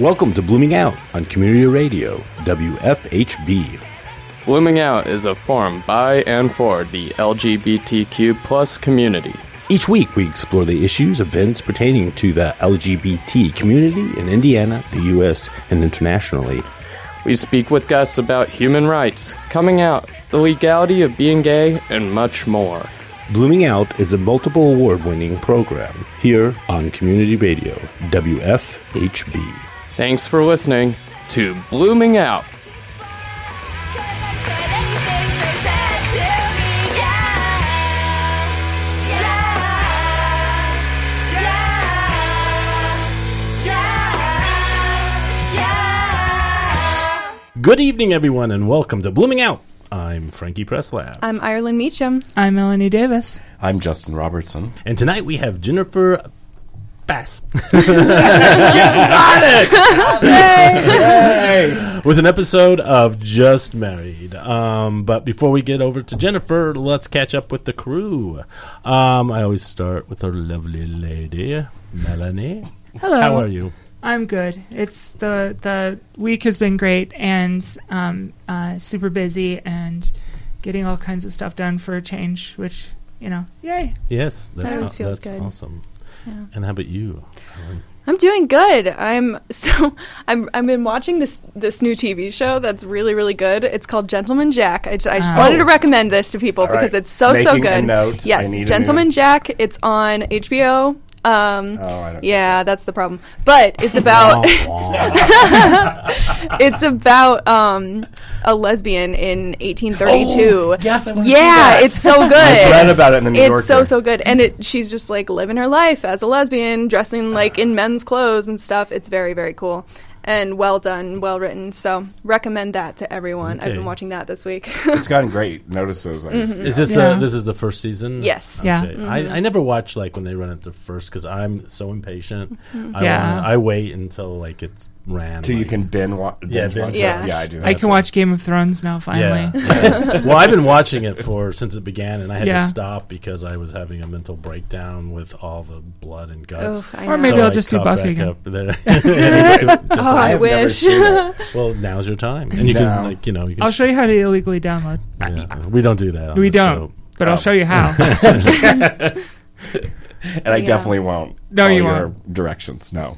Welcome to Blooming Out on Community Radio, WFHB. Blooming Out is a forum by and for the LGBTQ plus community. Each week, we explore the issues, events pertaining to the LGBT community in Indiana, the U.S., and internationally. We speak with guests about human rights, coming out, the legality of being gay, and much more. Blooming Out is a multiple award winning program here on Community Radio, WFHB. Thanks for listening to Blooming Out. Good evening, everyone, and welcome to Blooming Out. I'm Frankie Preslab. I'm Ireland Meacham. I'm Melanie Davis. I'm Justin Robertson. And tonight we have Jennifer Bass. With an episode of Just Married. Um, but before we get over to Jennifer, let's catch up with the crew. Um, I always start with our lovely lady, Melanie. Hello. How are you? I'm good. It's the the week has been great and um, uh, super busy and getting all kinds of stuff done for a change, which you know, yay. Yes, that's, always aw- feels that's good. awesome. Yeah. And how about you? Ellen? I'm doing good. I'm so I'm I've been watching this this new TV show that's really really good. It's called Gentleman Jack. I just, I just Oh. wanted to recommend this to people All right. because it's so so Making a good. note. I Yes, need a Gentleman new- Jack. It's on HBO. Um, Oh, yeah, that's the problem. But it's about it's about um, a lesbian in 1832. yes, I wanna see yeah, it's so good. I read about it in the New it's Yorker. so so good, and it she's just like living her life as a lesbian, dressing like in men's clothes and stuff. It's very very cool and well done, well written. So recommend that to everyone. I've been watching that this week. It's gotten great notices. I've- Mm-hmm. Is this Yeah. the this is the first season? Yes. Yeah. Okay. I, I never watch like when they run it the first because I'm so impatient. I Yeah. wanna, I wait until like it's ran. Till you can bin wa- Yeah, binge binge watch Yeah. it. Yeah, I do. I can watch Game of Thrones now finally. Yeah, yeah. well, I've been watching it for since it began, and I had Yeah. to stop because I was having a mental breakdown with all the blood and guts. Ugh, I Or maybe So I'll I just do caught Buffy again. up oh, I have never wish. well, now's your time, and you No. can like you know you can. I'll show you how to illegally download. yeah, we don't do that. on We don't, show. but Oh. I'll show you how. and I Yeah. definitely won't. No, you your won't. Directions. No.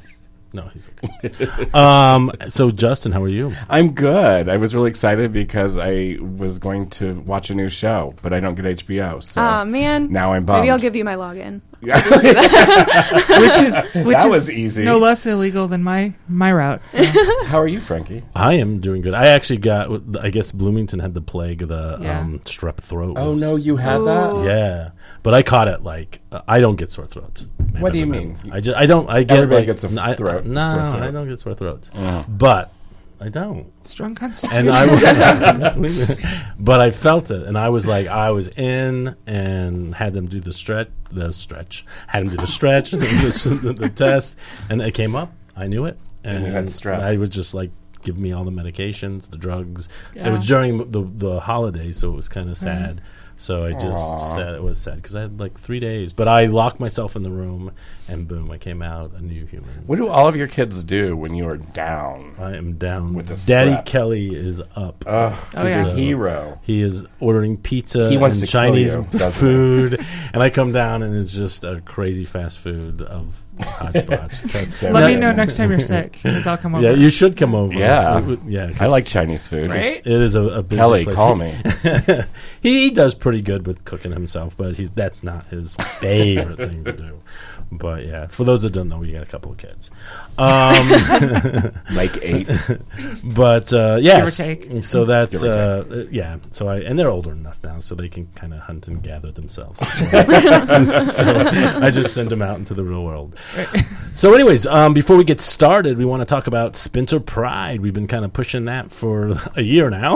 No, he's okay. um. So, Justin, how are you? I'm good. I was really excited because I was going to watch a new show, but I don't get HBO. So Aw, man. now I'm bummed. Maybe I'll give you my login. which is which That is was easy. no less illegal than my my route. So. How are you, Frankie? I am doing good. I actually got. I guess Bloomington had the plague of the Yeah. um, strep throat. Oh was- no, you had that. Yeah, but I caught it like uh, I don't get sore throats. Man, What do you man, mean? I just I don't. I get Everybody like, gets a n- I- throat- No, sore throat. I don't get sore throats. Uh. But I don't. Strong constitution. And I, but I felt it, and I was like, I was in, and had them do the stretch, the stretch, had them do the stretch, the, the, the test, and it came up. I knew it, And you had strep. I was just like, give me all the medications, the drugs. It was during the the holidays, so it was kind of sad. Mm-hmm. So I just Aw. said it was sad because I had like three days, but I locked myself in the room, and boom, I came out a new human. What do all of your kids do when you are down? I am down. With the Daddy strep. Kelly is up. Ugh, Oh, he's yeah. a hero. He is ordering pizza He wants and Chinese you, food, and I come down and it's just a crazy fast food of hodgepodge. So Let me know next time you're sick, because I'll come over. yeah, you should come over. Yeah. It would- yeah. 'cause I like Chinese food. Right? It is a, a busy Kelly, place. call He- me. he, he does pretty good with cooking himself, but he's that's not his favorite thing to do. But yeah, for those that don't know, we got a couple of kids. Um, Like eight. but uh, yes, take. so that's Give or uh, uh, yeah. So I and they're older enough now, so they can kind of hunt and gather themselves. so I just send them out into the real world. So, anyways, um, before we get started, we want to talk about Spencer Pride. We've been kind of pushing that for a year now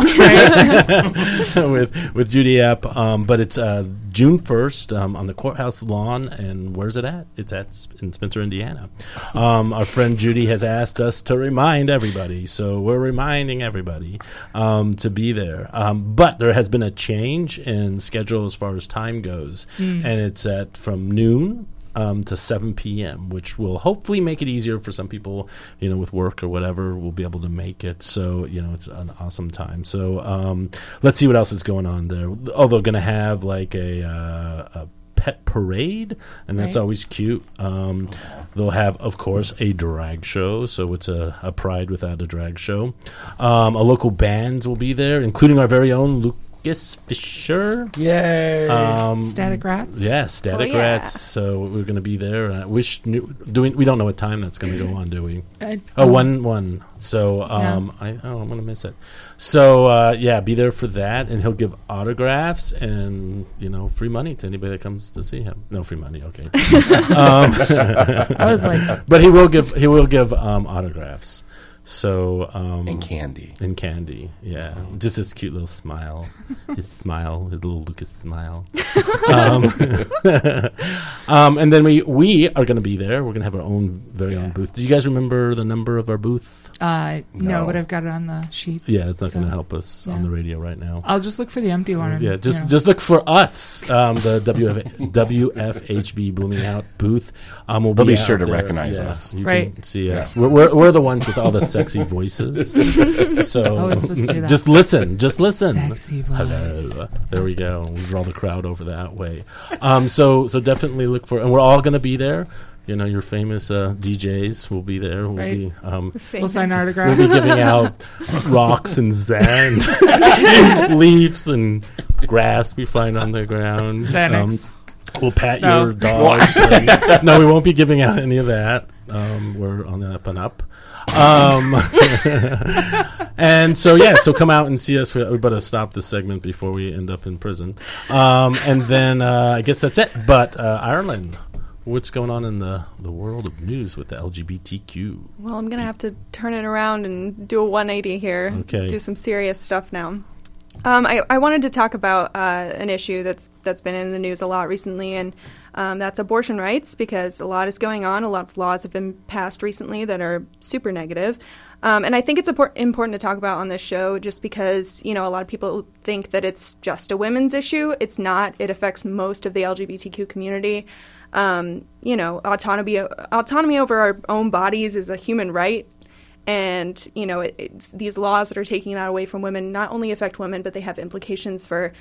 with with Judy App, um, but it's uh, June first um, on the courthouse lawn. And where's it at? It's at in Spencer, Indiana. Um, our friend Judy has asked us to remind everybody, so we're reminding everybody um, to be there. Um, but there has been a change in schedule as far as time goes, and it's at from noon um, to 7 p.m., which will hopefully make it easier for some people, you know, with work or whatever, will be able to make it. So, you know, it's an awesome time. So um, let's see what else is going on there. Although, going to have like a, uh, a pet parade, and that's Right. always cute. Um, they'll have, of course, a drag show, so it's a, a pride without a drag show. Um, a local bands will be there, including our very own Lucas Fisher. Yay! Um, Static Rats. yeah, Static Oh, yeah. Rats. So we're going to be there. I wish knew, do we, we don't know what time that's going to go on, do we? Uh, Oh, one one. So um, I oh I'm gonna miss it. So uh, yeah, be there for that, and he'll give autographs and you know free money to anybody that comes to see him. No free money, okay. um, I was like, but he will give he will give um, autographs. So um, and candy. and candy, yeah, just his cute little smile, his smile, his little Lucas smile. um, um, and then we we are going to be there. We're going to have our own very own booth. Do you guys remember the number of our booth? uh, no. No. but I've got it on the sheet. Yeah, it's not So, going to help us on the radio right now. I'll just look for the empty one. and, Yeah, you just know. just look for us, um, the WF, WFHB Blooming Out booth. Um, we'll They'll be out sure to there. recognize Yeah, us. You Right. can see us. We're, we're, we're the ones with all the sexy voices. so Always supposed to do that. just listen, just listen. Sexy voice. Hello. There we go. We draw the crowd over that way. Um, so so definitely look for, and we're all going to be there. You know, your famous uh, DJs will be there. We'll Right. be um, We'll sign autographs. We'll be giving out rocks and sand, leaves and grass we find on the ground. Xanax. Um, we'll pat No. your dogs. and- no, we won't be giving out any of that. Um, we're on the up and up. Um, and so yeah, so come out and see us. We, we better stop this segment before we end up in prison. Um, and then uh, I guess that's it. But uh, Ireland, what's going on in the the world of news with the LGBTQ? Well, I'm gonna have to turn it around and do a 180 here. Okay. Do some serious stuff now. Um, I, I wanted to talk about uh, an issue that's that's been in the news a lot recently, and um, that's abortion rights because a lot is going on. A lot of laws have been passed recently that are super negative. Um, and I think it's important to talk about on this show just because, you know, a lot of people think that it's just a women's issue. It's not. It affects most of the LGBTQ community. Um, you know, autonomy autonomy over our own bodies is a human right and you know it, these laws that are taking that away from women not only affect women but they have implications for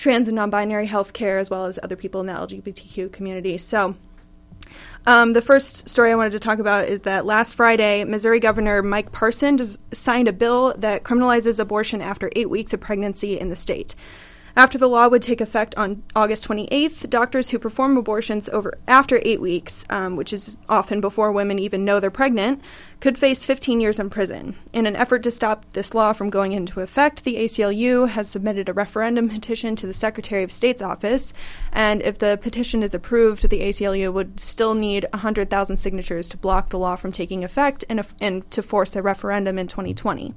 trans and non-binary health care as well as other people in the lgbtq community so um, the first story I wanted to talk about is that last Friday, Missouri Governor Mike Parson signed a bill that criminalizes abortion after eight weeks of pregnancy in the state. After the law would take effect on August 28th, doctors who perform abortions over after eight weeks, um, which is often before women even know they're pregnant, could face 15 years in prison. In an effort to stop this law from going into effect, the ACLU has submitted a referendum petition to the Secretary of State's office, and if the petition is approved, the ACLU would still need 100,000 signatures to block the law from taking effect and, and to force a referendum in 2020.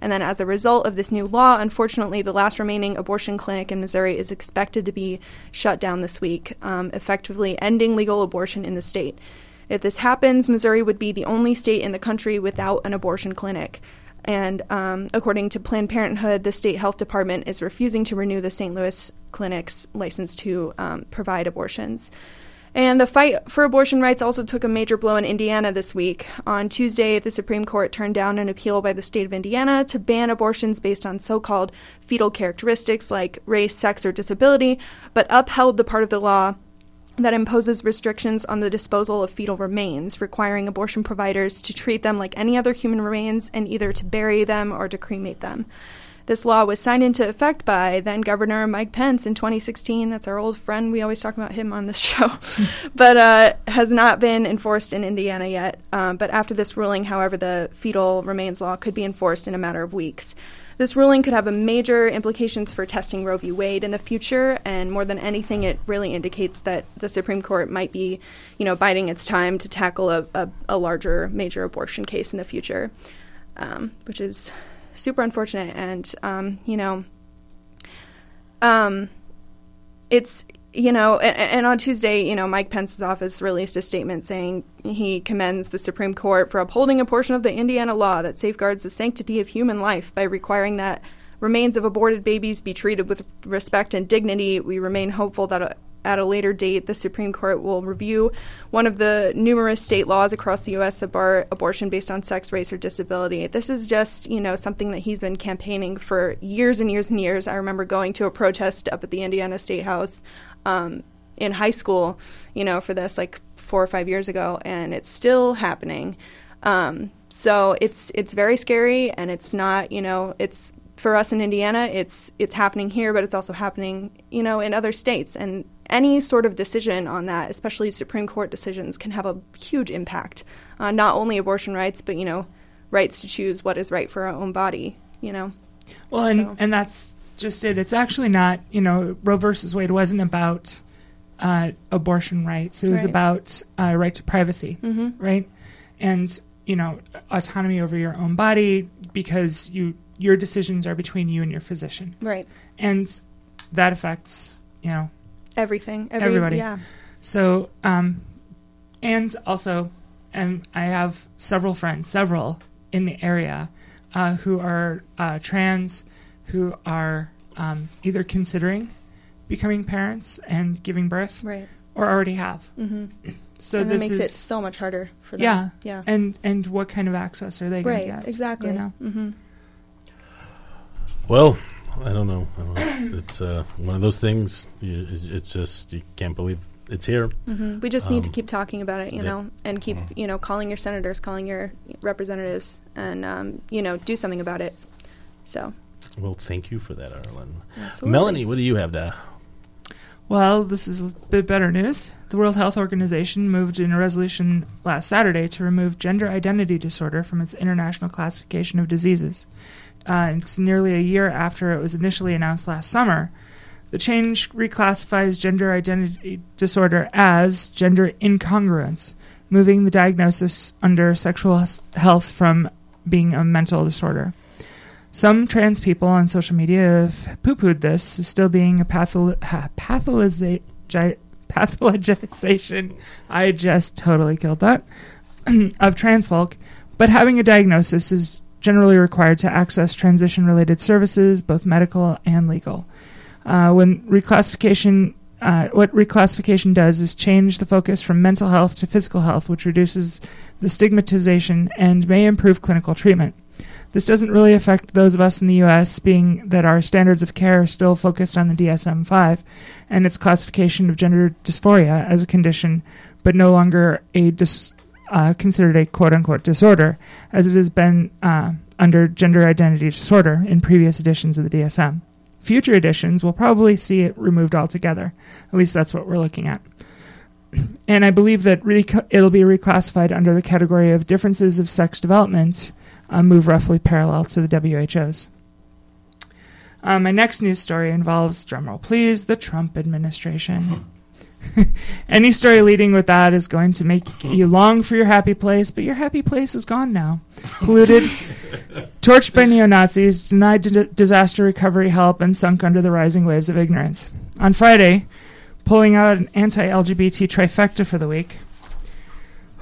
And then, as a result of this new law, unfortunately, the last remaining abortion clinic in Missouri is expected to be shut down this week, um, effectively ending legal abortion in the state. If this happens, Missouri would be the only state in the country without an abortion clinic. And um, according to Planned Parenthood, the state health department is refusing to renew the St. Louis clinic's license to um, provide abortions. And the fight for abortion rights also took a major blow in Indiana this week. On Tuesday, the Supreme Court turned down an appeal by the state of Indiana to ban abortions based on so called fetal characteristics like race, sex, or disability, but upheld the part of the law that imposes restrictions on the disposal of fetal remains, requiring abortion providers to treat them like any other human remains and either to bury them or to cremate them. This law was signed into effect by then Governor Mike Pence in 2016. That's our old friend. We always talk about him on this show, but uh, has not been enforced in Indiana yet. Um, but after this ruling, however, the fetal remains law could be enforced in a matter of weeks. This ruling could have a major implications for testing Roe v. Wade in the future, and more than anything, it really indicates that the Supreme Court might be, you know, biding its time to tackle a, a, a larger major abortion case in the future, um, which is super unfortunate. And um, you know, um, it's you know, and, and on Tuesday, you know, Mike Pence's office released a statement saying he commends the Supreme Court for upholding a portion of the Indiana law that safeguards the sanctity of human life by requiring that remains of aborted babies be treated with respect and dignity. We remain hopeful that a, at a later date, the Supreme Court will review one of the numerous state laws across the U.S. that bar abortion based on sex, race, or disability. This is just, you know, something that he's been campaigning for years and years and years. I remember going to a protest up at the Indiana State House um, in high school, you know, for this like four or five years ago, and it's still happening. Um, so it's it's very scary, and it's not, you know, it's for us in Indiana, it's it's happening here, but it's also happening, you know, in other states. And any sort of decision on that, especially Supreme Court decisions, can have a huge impact on not only abortion rights, but you know, rights to choose what is right for our own body. You know. Well, and So- and that's just it. It's actually not. You know, Roe versus Wade wasn't about uh, abortion rights. It was Right. about uh, right to privacy, Mm-hmm. right? And you know, autonomy over your own body because you your decisions are between you and your physician, Right. and that affects you know Everything. Every, Everybody. Yeah. So, um, and also, and I have several friends, several in the area, uh, who are uh, trans, who are um, either considering becoming parents and giving birth, Right. or already have. Mm-hmm. So and this makes is it so much harder for them. Yeah. Yeah. and and what kind of access are they going Right. to get? Exactly. You know? Mm-hmm. Well, I don't know. I don't know. it's uh, one of those things. You, it's- it's just you can't believe it's here. hmm We just need to Um, keep talking about it, you yeah. know, and keep, you know, calling your senators, calling your representatives, and um, you know, do something about it. So, Well, thank you for that, Arlen. absolutely. Melanie, what do you have to? Well, this is a bit better news. The World Health Organization moved in a resolution last Saturday to remove gender identity disorder from its international classification of diseases. Uh, it's nearly a year after it was initially announced last summer. The change reclassifies gender identity disorder as gender incongruence, moving the diagnosis under sexual health from being a mental disorder. Some trans people on social media have poo pooed this still being a patholo- pathologi- pathologization. I just totally killed that. of trans folk, but having a diagnosis is generally required to access transition related services, both medical and legal. Uh, when reclassification uh, what reclassification does is change the focus from mental health to physical health, which reduces the stigmatization and may improve clinical treatment. This doesn't really affect those of us in the U.S., being that our standards of care are still focused on the DSM 5 and its classification of gender dysphoria as a condition, but no longer a dis, uh, considered a quote unquote disorder, as it has been uh, under gender identity disorder in previous editions of the DSM. Future editions will probably see it removed altogether. At least that's what we're looking at. And I believe that rec- it'll be reclassified under the category of differences of sex development, uh, move roughly parallel to the WHO's. Uh, my next news story involves, drumroll please, the Trump administration. Any story leading with that is going to make you long for your happy place, but your happy place is gone now. Polluted, torched by neo Nazis, denied d- disaster recovery help, and sunk under the rising waves of ignorance. On Friday, pulling out an anti LGBT trifecta for the week,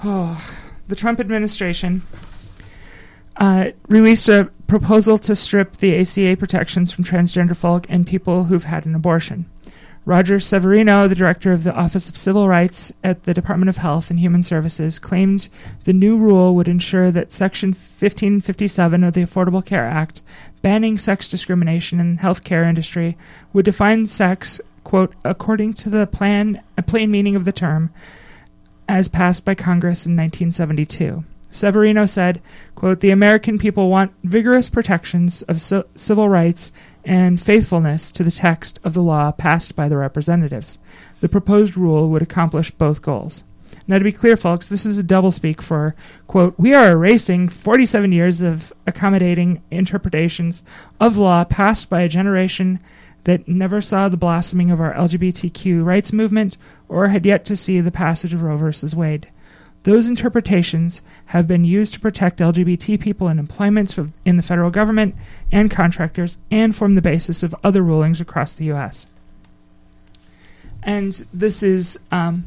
oh, the Trump administration uh, released a proposal to strip the ACA protections from transgender folk and people who've had an abortion. Roger Severino, the director of the Office of Civil Rights at the Department of Health and Human Services, claimed the new rule would ensure that Section 1557 of the Affordable Care Act, banning sex discrimination in the healthcare industry, would define sex, quote, according to the plan, plain meaning of the term, as passed by Congress in 1972. Severino said, quote, The American people want vigorous protections of ci- civil rights and faithfulness to the text of the law passed by the representatives. The proposed rule would accomplish both goals. Now, to be clear, folks, this is a doublespeak for, quote, we are erasing 47 years of accommodating interpretations of law passed by a generation that never saw the blossoming of our LGBTQ rights movement or had yet to see the passage of Roe v. Wade. Those interpretations have been used to protect LGBT people in employment in the federal government and contractors and form the basis of other rulings across the U.S. And this is um,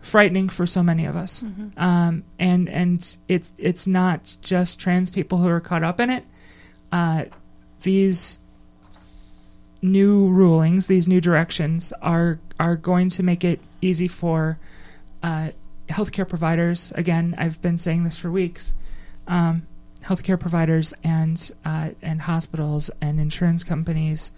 frightening for so many of us. Um, and and it's it's not just trans people who are caught up in it. Uh, these new rulings, these new directions, are are going to make it easy for uh, healthcare providers. Again, I've been saying this for weeks. Um, healthcare providers and uh, and hospitals and insurance companies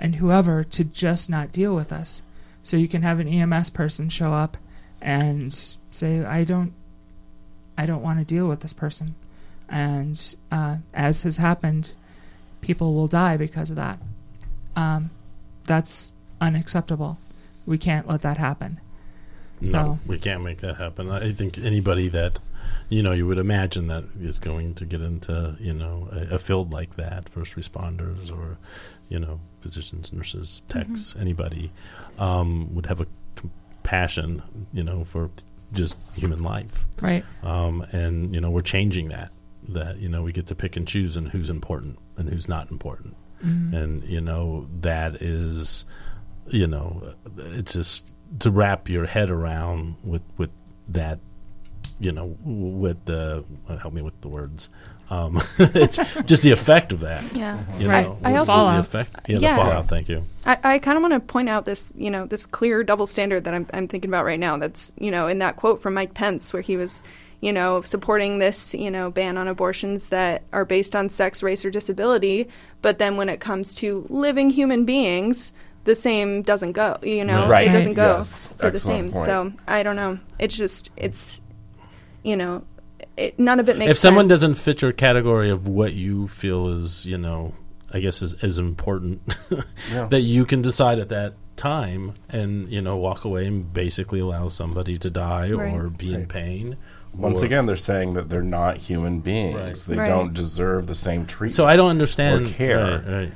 and whoever to just not deal with us. So you can have an EMS person show up and say, "I don't, I don't want to deal with this person," and uh, as has happened, people will die because of that. Um, that's unacceptable. We can't let that happen. No, we can't make that happen. I think anybody that you know you would imagine that is going to get into you know a, a field like that, first responders or you know physicians, nurses, techs, anybody um, would have a compassion, you know, for just human life. Right. Um, and you know we're changing that. That you know we get to pick and choose and who's important and who's not important, and you know that is, you know, it's just to wrap your head around with with that, you know, with the uh, help me with the words. Um, it's just the effect of that. Yeah. You Right. know, I with also- the effect. Yeah, Yeah. the fallout. Thank you. I, I kind of want to point out this, you know, this clear double standard that I'm, I'm thinking about right now. That's, you know, in that quote from Mike Pence, where he was, you know, supporting this, you know, ban on abortions that are based on sex, race, or disability. But then when it comes to living human beings, the same doesn't go. You know, Right. it doesn't go Yes. for the same. point. So I don't know. It's just, it's, you know, it, none of it makes. if someone sense. doesn't fit your category of what you feel is, you know, I guess is, is important, Yeah. that you can decide at that time and you know walk away and basically allow somebody to die Right. or be in pain. Once or- again, they're saying that they're not human beings. Right. They Right. don't deserve the same treatment. so I don't understand Or care.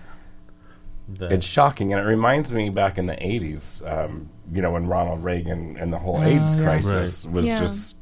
Right, right. It's shocking, and it reminds me back in the '80s, um, you know, when Ronald Reagan and the whole Oh, AIDS yeah. crisis was Yeah. just,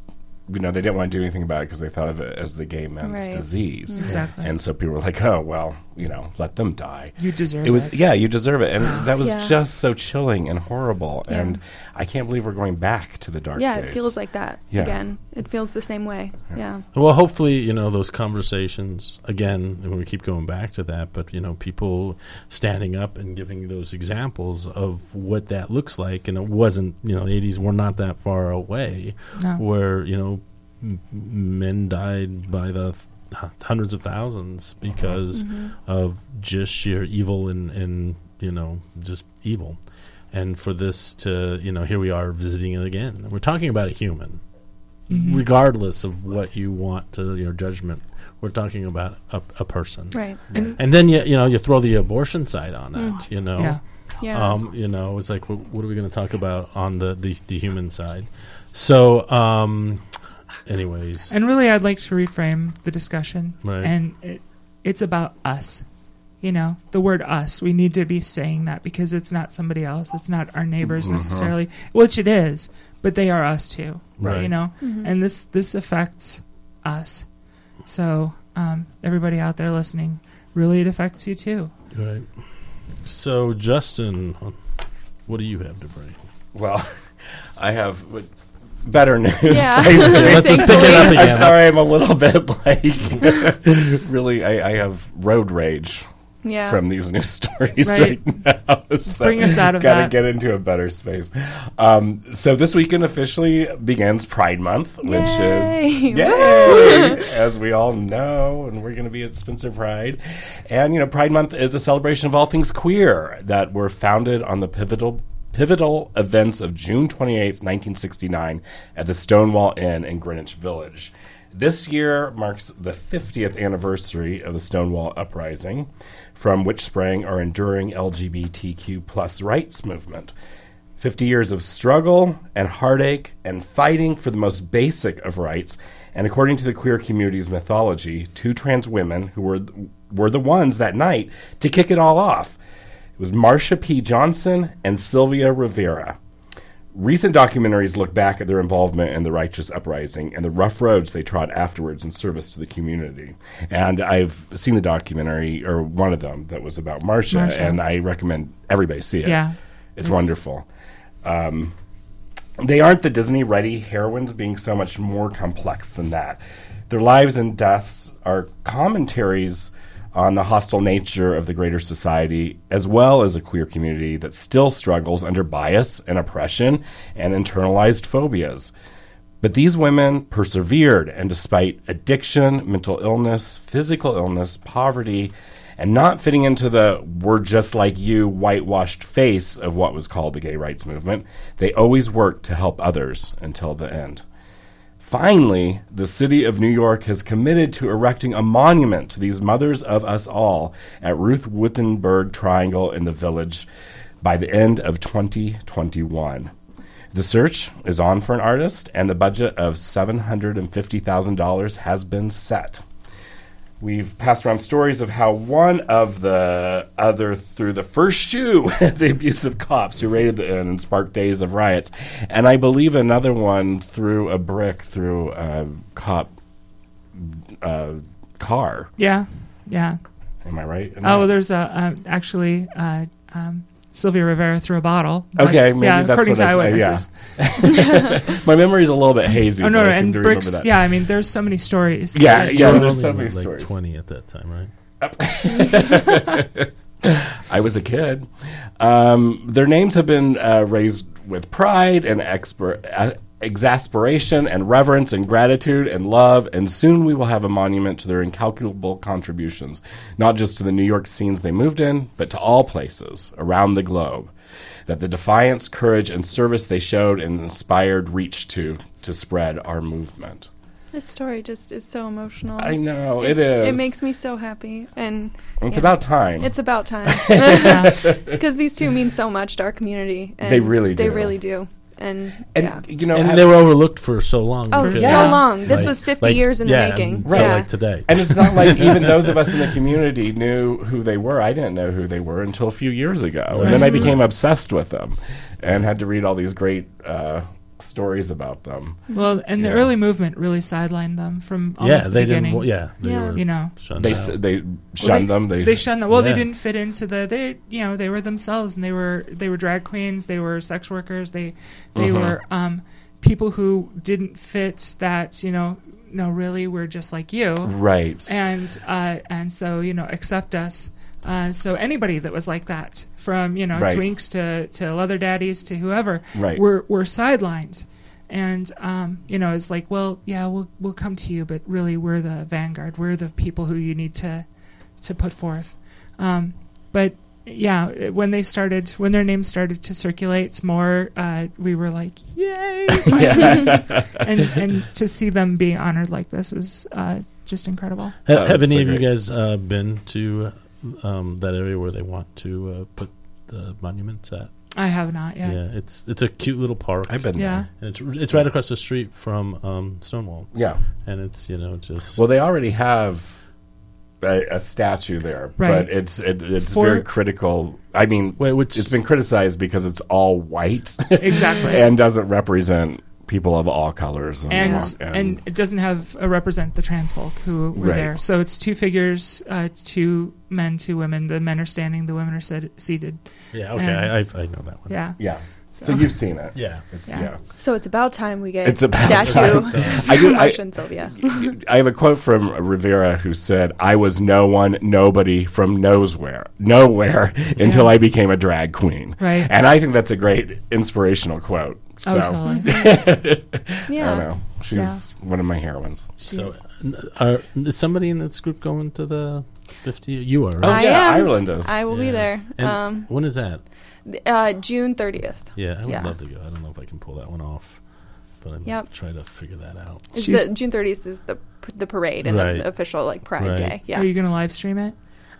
you know, they didn't want to do anything about it because they thought of it as the gay men's Right. disease, mm-hmm. Exactly. and so people were like, "Oh, well, you know, let them die." You deserve It was, it. yeah, you deserve it, and that was Yeah. just so chilling and horrible, Yeah. and I can't believe we're going back to the dark Yeah, days. it feels like that Yeah. again. It feels the same way. Yeah. Well, hopefully, you know, those conversations, again, and we keep going back to that, but, you know, people standing up and giving those examples of what that looks like. And it wasn't, you know, the 80s were not that far away No. where, you know, m- men died by the th- hundreds of thousands because of just sheer evil and, and, you know, just evil. And for this to, you know, here we are visiting it again. We're talking about a human Mm-hmm. regardless of what you want to your judgment. We're talking about a, a person, Right. And and then you you know you throw the abortion side on that. You know, yeah. Yeah. um, you know, it's like wh- what are we going to talk about on the, the the human side? So, um, anyways, And really, I'd like to reframe the discussion. Right. And it, it's about us. You know, the word us. We need to be saying that because it's not somebody else. It's not our neighbors necessarily, which it is, but they are us too. Right. You know, and this this affects us. So um, everybody out there listening, really, it affects you too. right. So, Justin, what do you have to bring? Well, I have w- better news. Yeah. I. Let's pick it up again. I'm sorry, I'm a little bit like really. I, I have road rage yeah. from these news stories Right. right, now. So Bring us out of gotta that. get into a better space. Um, so this weekend officially begins Pride Month, which is yay, as we all know, and we're going to be at Spencer Pride. And you know, Pride Month is a celebration of all things queer that were founded on the pivotal pivotal events of June 28th, 1969 at the Stonewall Inn in Greenwich Village. This year marks the 50th anniversary of the Stonewall Uprising, from which sprang our enduring LGBTQ plus rights movement. 50 years of struggle and heartache and fighting for the most basic of rights. And according to the queer community's mythology, two trans women who were, were the ones that night to kick it all off. It was Marsha P. Johnson and Sylvia Rivera. Recent documentaries look back at their involvement in the righteous uprising and the rough roads they trod afterwards in service to the community. And I've seen the documentary, or one of them, that was about Marsha, Marsha. and I recommend everybody see it. Yeah. It's It's- wonderful. Um, they aren't the Disney ready heroines, being so much more complex than that. Their lives and deaths are commentaries on the hostile nature of the greater society, as well as a queer community that still struggles under bias and oppression and internalized phobias. But these women persevered, and despite addiction, mental illness, physical illness, poverty, and not fitting into the we're just like you whitewashed face of what was called the gay rights movement, they always worked to help others until the end. Finally, the city of New York has committed to erecting a monument to these mothers of us all at Ruth Wittenberg Triangle in the village by the end of 2021. The search is on for an artist, and the budget of $750,000 has been set. We've passed around stories of how one of the other threw the first shoe at the abusive cops who raided the inn and sparked days of riots. And I believe another one threw a brick through a cop uh, car. Yeah, yeah. Am I right? in Oh, that? there's a uh, actually uh, um, Sylvia Rivera threw a bottle. Okay, That's- maybe yeah, that's according what to I say, yeah. eyewitnesses. My memory's a little bit hazy. Oh no, no, I and bricks. Yeah, I mean, there's so many stories. Yeah, You yeah. were There's so many like stories. Twenty at that time, right? I was a kid. Um, their names have been uh, raised with pride and exper- uh, exasperation and reverence and gratitude and love, and soon we will have a monument to their incalculable contributions, not just to the New York scenes they moved in, but to all places around the globe. That the defiance, courage, and service they showed and inspired reached to to spread our movement. This story just is so emotional. I know it It's- It makes me so happy, and It's yeah. about time. It's about time because these two mean so much to our community. And They really do. They really do. And, and yeah. you know, and I- they were overlooked for so long. Oh, because- so long. This Like- was 50 like- years in the yeah, making. until, Yeah. like today. And it's not like even those of us in the community knew who they were. I didn't know who they were until a few years ago. And then I became obsessed with them and had to read all these great uh, stories about them. Well, and the Yeah. early movement really sidelined them from yeah, almost the they beginning. didn't. wa- Yeah, they Yeah. were. You know. shunned They s- they shunned them. They, They shunned them. Well, Yeah. they didn't fit into the. They, you know, they were themselves, and they were they were drag queens. They were sex workers. They they Mhm. were um, people who didn't fit that. You know, no, really, we're just like you. right. and uh, and so you know accept us. Uh, so anybody that was like that, from you know Right. twinks to, to leather daddies to whoever, Right. were were sidelined, and um, you know it's like, well, yeah, we'll we'll come to you, but really we're the vanguard. We're the people who you need to to put forth. Um, but yeah, when they started, when their names started to circulate more, uh, we were like, yay! and and to see them being honored like this is uh, just incredible. Ha- Oh, have any so of you guys uh, been to um, that area where they want to uh, put the monuments at? I have not yet. Yeah. yet. it's it's a cute little park. I've been Yeah. and it's it's right across the street from um, Stonewall. Yeah. and it's you know just Well, they already have a, a statue there, Right. but it's it, it's For- very critical. I mean, wait, which it's been criticized because it's all white Exactly. and doesn't represent people of all colors and and it doesn't have uh, represent the trans folk who were Right. there. So it's two figures, uh, two men, two women. The men are standing, the women are set, seated. yeah okay and- I, I I know that one Yeah, yeah. So, So- you've seen it. yeah It's Yeah. yeah. So it's about time we get It's about a statue. time. I do- I- Sylvia. I have a quote from Rivera who said, "I was no one, nobody from nowhere, nowhere until I became a drag queen." Right. And I think that's a great inspirational quote. So oh, totally. I don't know. She's one of my heroines. so are, is somebody in this group going to the 50 you are right? Oh, I yeah, am. Ireland is. I will be there. And Um, when is that uh, June 30th. yeah I would Yeah. love to go I don't know if I can pull that one off but I'm Yep. try to figure that out the, June 30th is the the parade and Right. the official like Pride Right. Day. Yeah. Are you going to live stream it?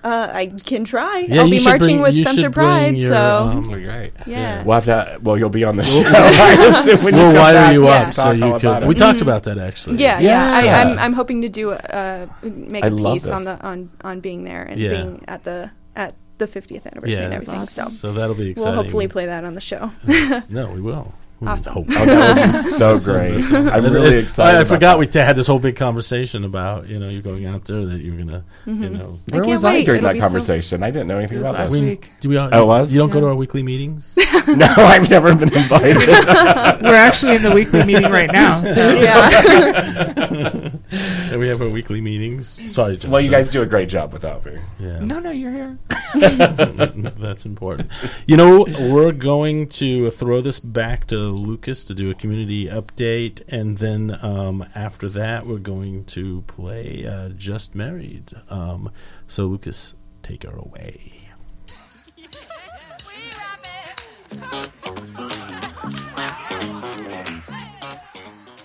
Uh, I can try. Yeah, I'll be marching bring- with Spencer Pride, your, so um, great. yeah. We'll have to. Well, you'll be on the show. I assume when we'll you wire back, you we'll up so you all could about it. we talked about that actually yeah, yeah. Yeah. I, I'm I'm hoping to do a, uh, make I a piece on the on on being there and Yeah. being at the at the 50th anniversary and Yeah. everything. So so that'll be exciting we'll hopefully play that on the show. no we will We Hmm. Awesome. Oh, that would be so great. I'm really excited. I, I about forgot that. we t- had this whole big conversation about you know you're going out there that you're gonna you mm-hmm. know. I Where can't was I during It'll that be so- conversation? I didn't know anything It was about last this. We, week. do we all, Oh, was? You don't go to our weekly meetings? no, I've never been invited. We're actually in the weekly meeting right now. So yeah. And we have our weekly meetings. Sorry, Justin. Well, you guys do a great job without me. Yeah. No, no, you're here. That's important. You know, we're going to throw this back to Lucas to do a community update, and then um, after that, we're going to play uh, Just Married. Um, so, Lucas, take her away.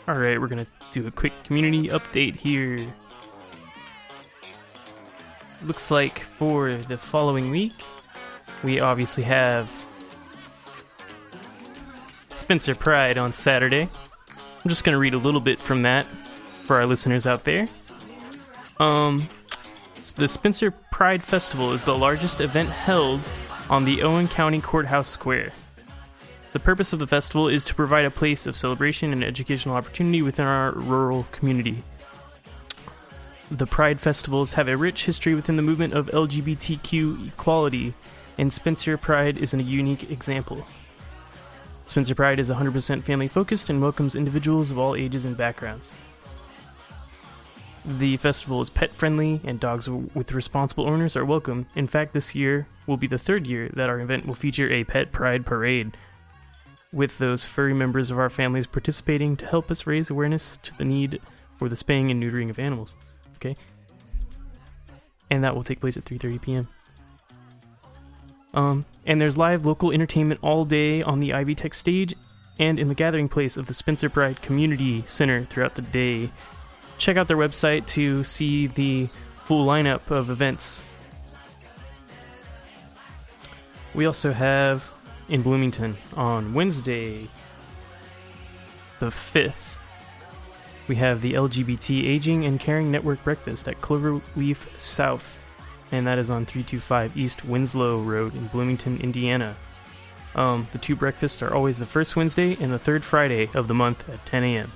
All right, we're going to do a quick community update here. Looks like for the following week, we obviously have Spencer Pride on Saturday. I'm just going to read a little bit from that for our listeners out there. Um, the Spencer Pride Festival is the largest event held on the Owen County Courthouse Square. The purpose of the festival is to provide a place of celebration and educational opportunity within our rural community. The Pride festivals have a rich history within the movement of LGBTQ equality, and Spencer Pride is a unique example. Spencer Pride is 100% family focused and welcomes individuals of all ages and backgrounds. The festival is pet friendly, and dogs with responsible owners are welcome. In fact, this year will be the third year that our event will feature a pet pride parade, with those furry members of our families participating to help us raise awareness to the need for the spaying and neutering of animals. Okay, and that will take place at 3:30 p.m. Um, and there's live local entertainment all day on the Ivy Tech stage and in the gathering place of the Spencer Pride Community Center throughout the day. Check out their website to see the full lineup of events. We also have in Bloomington on Wednesday, the 5th. We have the LGBT Aging and Caring Network Breakfast at Cloverleaf South, and that is on 325 East Winslow Road in Bloomington, Indiana. Um, the two breakfasts are always the first Wednesday and the third Friday of the month at 10 a.m.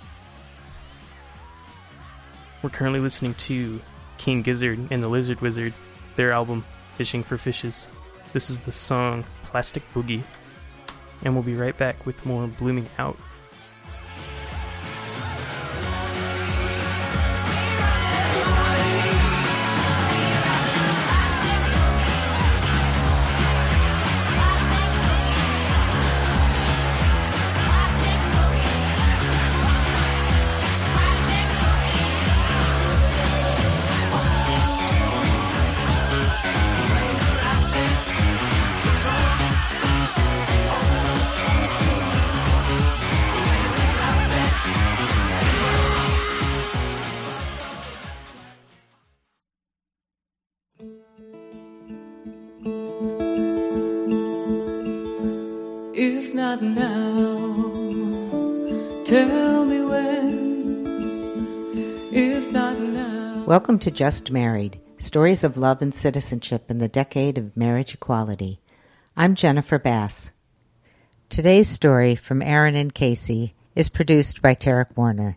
We're currently listening to King Gizzard and the Lizard Wizard, their album Fishing for Fishes. This is the song Plastic Boogie. And we'll be right back with more Blooming Out. Not now, tell me when. If not now. Welcome to Just Married Stories of Love and Citizenship in the Decade of Marriage Equality. I'm Jennifer Bass. Today's story from Aaron and Kasey is produced by Tarek Warner.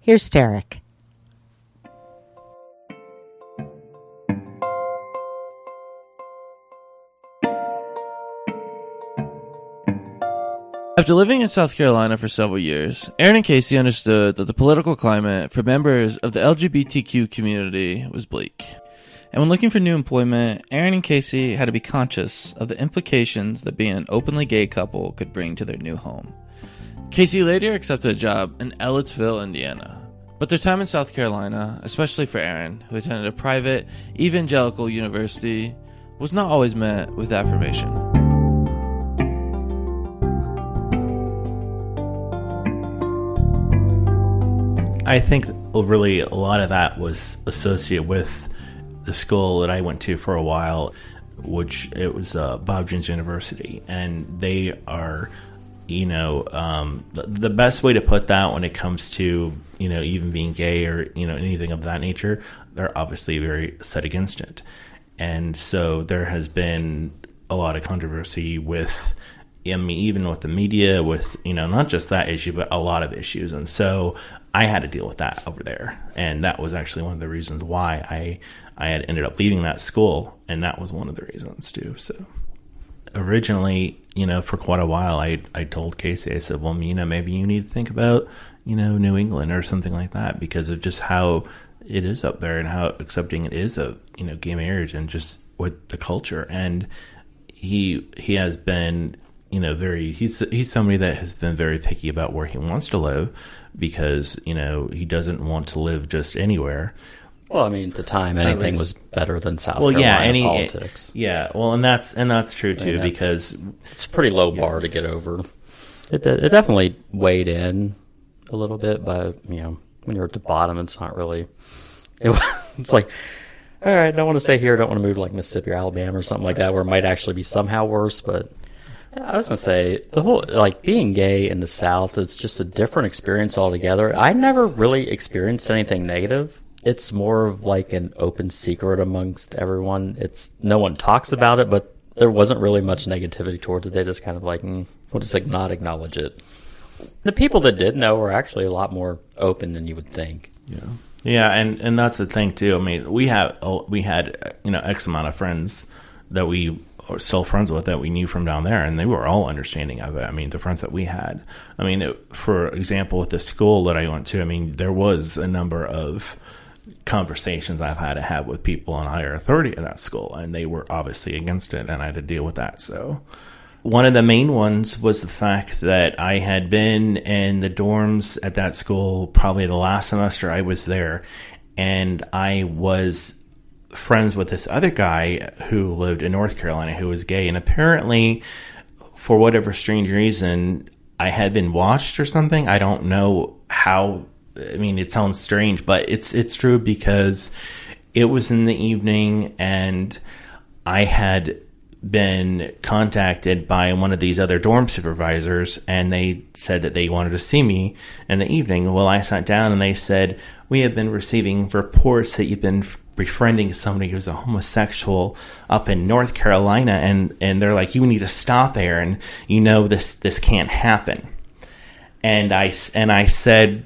Here's Tarek. After living in South Carolina for several years, Aaron and Kasey understood that the political climate for members of the LGBTQ community was bleak. And when looking for new employment, Aaron and Kasey had to be conscious of the implications that being an openly gay couple could bring to their new home. Kasey later accepted a job in Ellettsville, Indiana. But their time in South Carolina, especially for Aaron, who attended a private evangelical university, was not always met with affirmation. I think really a lot of that was associated with the school that I went to for a while, which it was uh, Bob Jones University, and they are, you know, um, the, the best way to put that when it comes to you know even being gay or you know anything of that nature, they're obviously very set against it, and so there has been a lot of controversy with I mean, even with the media, with you know, not just that issue, but a lot of issues, and so I had to deal with that over there, and that was actually one of the reasons why I I had ended up leaving that school, and that was one of the reasons too. So originally, you know, for quite a while, I I told Kasey, I said, well, you know, maybe you need to think about, you know, New England or something like that because of just how it is up there and how accepting it is of you know gay marriage and just with the culture. And he he has been you know very he's he's somebody that has been very picky about where he wants to live because you know he doesn't want to live just anywhere. Well, I mean, at the time, anything was better than South well, Carolina yeah, any politics. yeah, well, and that's and that's true too Yeah. because It's a pretty low bar to get over. It it definitely weighed in a little bit, but you know, when you're at the bottom, it's not really. It, it's like, all right, I don't want to stay here. I don't want to move to like Mississippi or Alabama or something like that, where it might actually be somehow worse. But yeah, I was gonna say the whole like being gay in the South is just a different experience altogether. I never really experienced anything negative. It's more of like an open secret amongst everyone. It's no one talks about it, but there wasn't really much negativity towards it. They just kind of like, mm, we'll just like not acknowledge it. The people that did know were actually a lot more open than you would think. Yeah. Yeah, and and that's the thing too. I mean, we have we had you know x amount of friends that we are still friends with that we knew from down there, and they were all understanding of it. I mean, the friends that we had. I mean, it, for example, with the school that I went to, I mean, there was a number of conversations I've had to have with people in higher authority at that school, and they were obviously against it, and I had to deal with that. So, one of the main ones was the fact that I had been in the dorms at that school probably the last semester I was there, and I was friends with this other guy who lived in North Carolina who was gay, and apparently, for whatever strange reason, I had been watched or something. I don't know how. I mean, it sounds strange, but it's it's true because it was in the evening and I had been contacted by one of these other dorm supervisors and they said that they wanted to see me in the evening. Well, I sat down and they said, We have been receiving reports that you've been befriending somebody who's a homosexual up in North Carolina and, and they're like, You need to stop and you know this this can't happen. And I and I said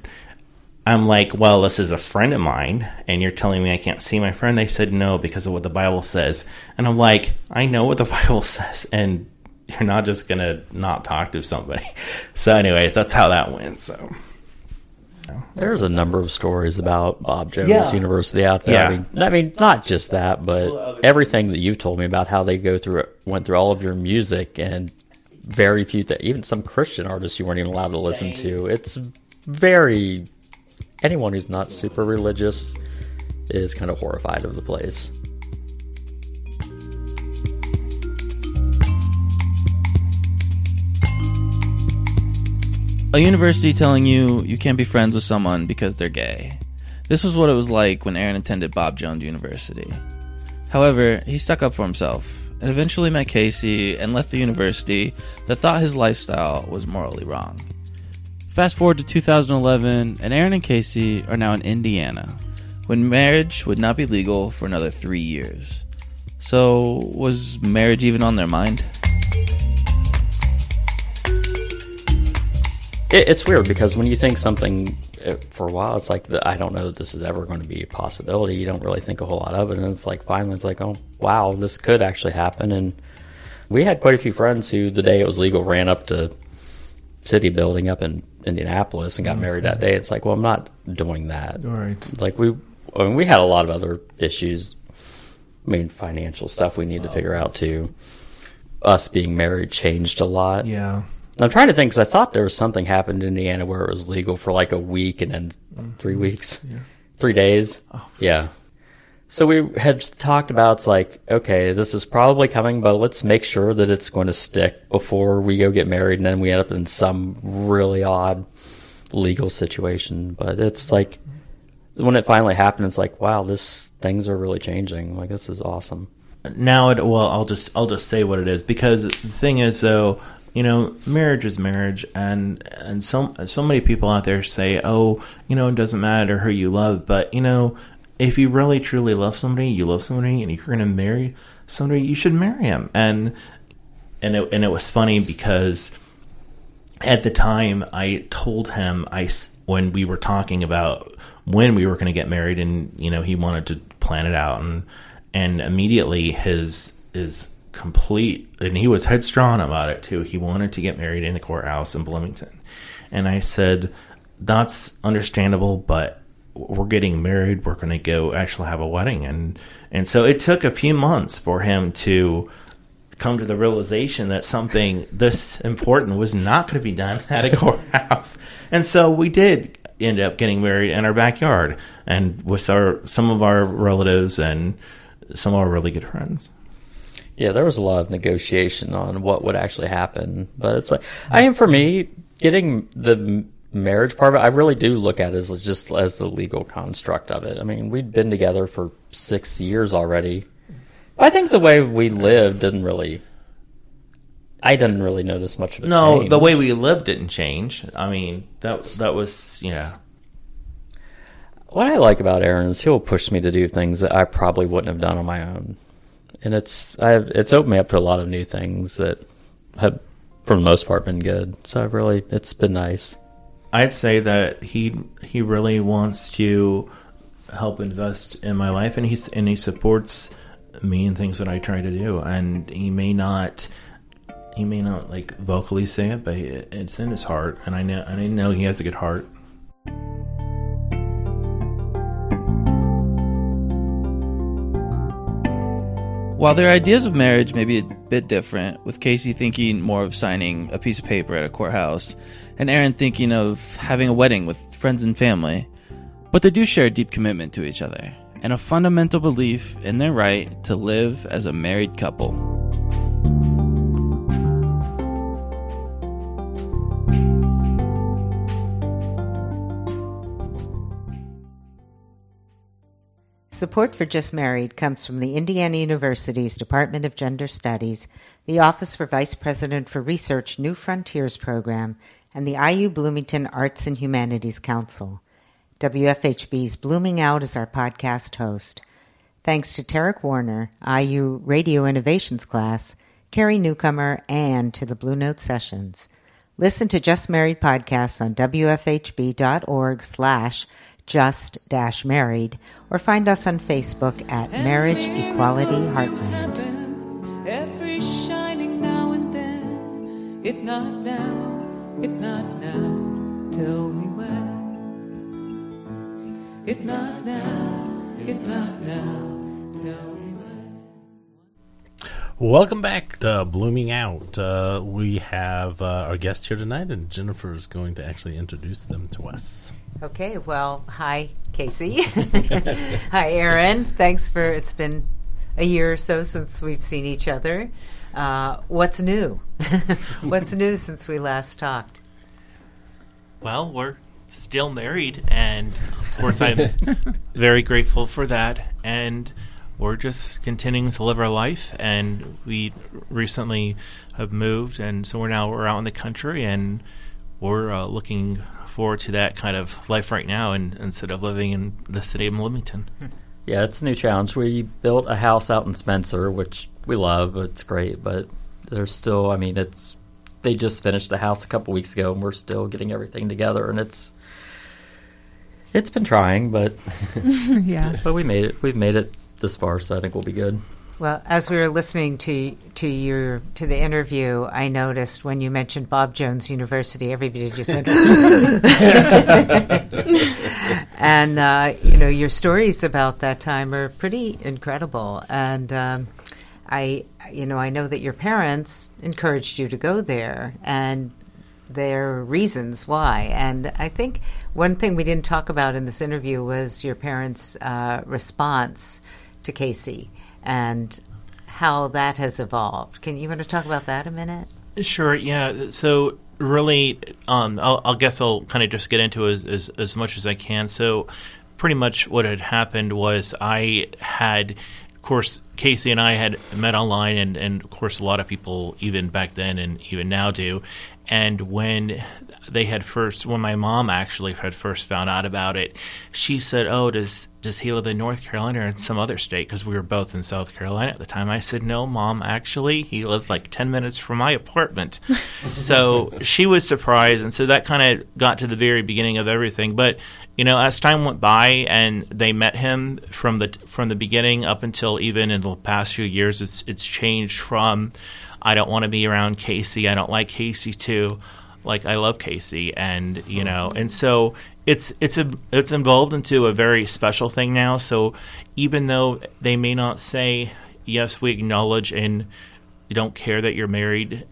I'm like, well, this is a friend of mine, and you're telling me I can't see my friend. They said no because of what the Bible says, and I'm like, I know what the Bible says, and you're not just gonna not talk to somebody. So, anyways, that's how that went. So, There's a number of stories about Bob Jones Yeah. University out there. Yeah. I mean, I mean, not just that, but everything that you've told me about how they go through it, went through all of your music, and very few that even some Christian artists you weren't even allowed to listen to. It's very anyone who's not super religious is kind of horrified of the place. A university telling you you can't be friends with someone because they're gay. This was what it was like when Aaron attended Bob Jones University. However, he stuck up for himself and eventually met Kasey and left the university that thought his lifestyle was morally wrong. Fast forward to 2011, and Aaron and Kasey are now in Indiana, when marriage would not be legal for another three years. So, was marriage even on their mind? It, it's weird because when you think something uh, for a while, it's like the, I don't know that this is ever going to be a possibility. You don't really think a whole lot of it, and it's like finally, it's like, oh wow, this could actually happen. And we had quite a few friends who, the day it was legal, ran up to city building up in Indianapolis and got married that day. It's like, well, I'm not doing that. Right. Like we, I mean, we had a lot of other issues. I mean, financial stuff we need to figure out too. Us being married changed a lot. yeah, I'm trying to think because I thought there was something happened in Indiana where it was legal for like a week and then three weeks, three days. Oh. Yeah. So we had talked about it's like, okay, this is probably coming, but let's make sure that it's going to stick before we go get married and then we end up in some really odd legal situation. But it's like when it finally happened, it's like, wow, this things are really changing. Like this is awesome. now it well i'll just i'll just say what it is because the thing is though you know marriage is marriage and and so so many people out there say oh you know it doesn't matter who you love but you know if you really truly love somebody you love somebody and you're going to marry somebody you should marry him and and it, and it was funny because at the time I told him I when we were talking about when we were going to get married and you know he wanted to plan it out and and immediately his is complete and he was headstrong about it too he wanted to get married in the courthouse in bloomington and i said that's understandable, but we're getting married. We're going to go actually have a wedding, and and so it took a few months for him to come to the realization that something this important was not going to be done at a courthouse, and so we did end up getting married in our backyard and with our some of our relatives and some of our really good friends. Yeah, there was a lot of negotiation on what would actually happen, but it's like I am for me getting the marriage part of it. I really do look at it as just as the legal construct of it. I mean, we'd been together for six years already. I think the way we lived didn't really. I didn't really notice much of a No, change. the way we lived didn't change. I mean, that that was yeah. What I like about Aaron is he'll push me to do things that I probably wouldn't have done on my own, and it's I've it's opened me up to a lot of new things that have, for the most part, been good. So I've really it's been nice. I'd say that he he really wants to help invest in my life, and he's and he supports me and things that I try to do. And he may not he may not like vocally say it, but it, it's in his heart, and I know and I know he has a good heart. While their ideas of marriage may be a bit different, with Kasey thinking more of signing a piece of paper at a courthouse, and Aaron thinking of having a wedding with friends and family, but they do share a deep commitment to each other and a fundamental belief in their right to live as a married couple. Support for Just Married comes from the Indiana University's Department of Gender Studies, the Office for Vice President for Research New Frontiers program, and the IU Bloomington Arts and Humanities Council. WFHB's Blooming Out is our podcast host. Thanks to Tarek Warner, IU Radio Innovations class, Carrie Newcomer, and to the Blue Note Sessions. Listen to Just Married podcasts on wfhb.org slash just dash married or find us on Facebook at Marriage Equality Heartland. Every shining now and then. If not now, if not now, tell me when. If not now, if not now, Welcome back to Blooming Out. Uh, we have uh, our guest here tonight, and Jennifer is going to actually introduce them to us. Okay, well, hi, Kasey. hi, Aaron. Thanks for it's been a year or so since we've seen each other. Uh, what's new? what's new since we last talked? Well, we're still married, and of course, I'm very grateful for that. And we're just continuing to live our life. And we recently have moved, and so we're now we're out in the country, and we're uh, looking forward to that kind of life right now, and instead of living in the city of Bloomington. Yeah, it's a new challenge. We built a house out in Spencer, which we love. It's great, but there's still. I mean, it's they just finished the house a couple weeks ago, and we're still getting everything together, and it's it's been trying, but yeah, but we made it. We've made it this far, so I think we'll be good. Well, as we were listening to to your to the interview, I noticed when you mentioned Bob Jones University, everybody just went. and uh, you know, your stories about that time are pretty incredible, and um, I, you know, I know that your parents encouraged you to go there, and their reasons why. And I think one thing we didn't talk about in this interview was your parents' uh, response to Kasey and how that has evolved. Can you want to talk about that a minute? Sure. Yeah. So really, um, I'll, I'll guess I'll kind of just get into as, as as much as I can. So, pretty much what had happened was I had, of course, Kasey and I had met online, and and of course, a lot of people even back then and even now do. And when they had first, when my mom actually had first found out about it, she said, "Oh, does does he live in North Carolina or in some other state?" Because we were both in South Carolina at the time. I said, "No, mom. Actually, he lives like ten minutes from my apartment." so she was surprised, and so that kind of got to the very beginning of everything. But you know, as time went by and they met him from the from the beginning up until even in the past few years, it's it's changed from I don't want to be around Kasey. I don't like Kasey too. like I love Kasey, and you oh. know, and so it's it's a it's involved into a very special thing now. So even though they may not say yes, we acknowledge and don't care that you're married,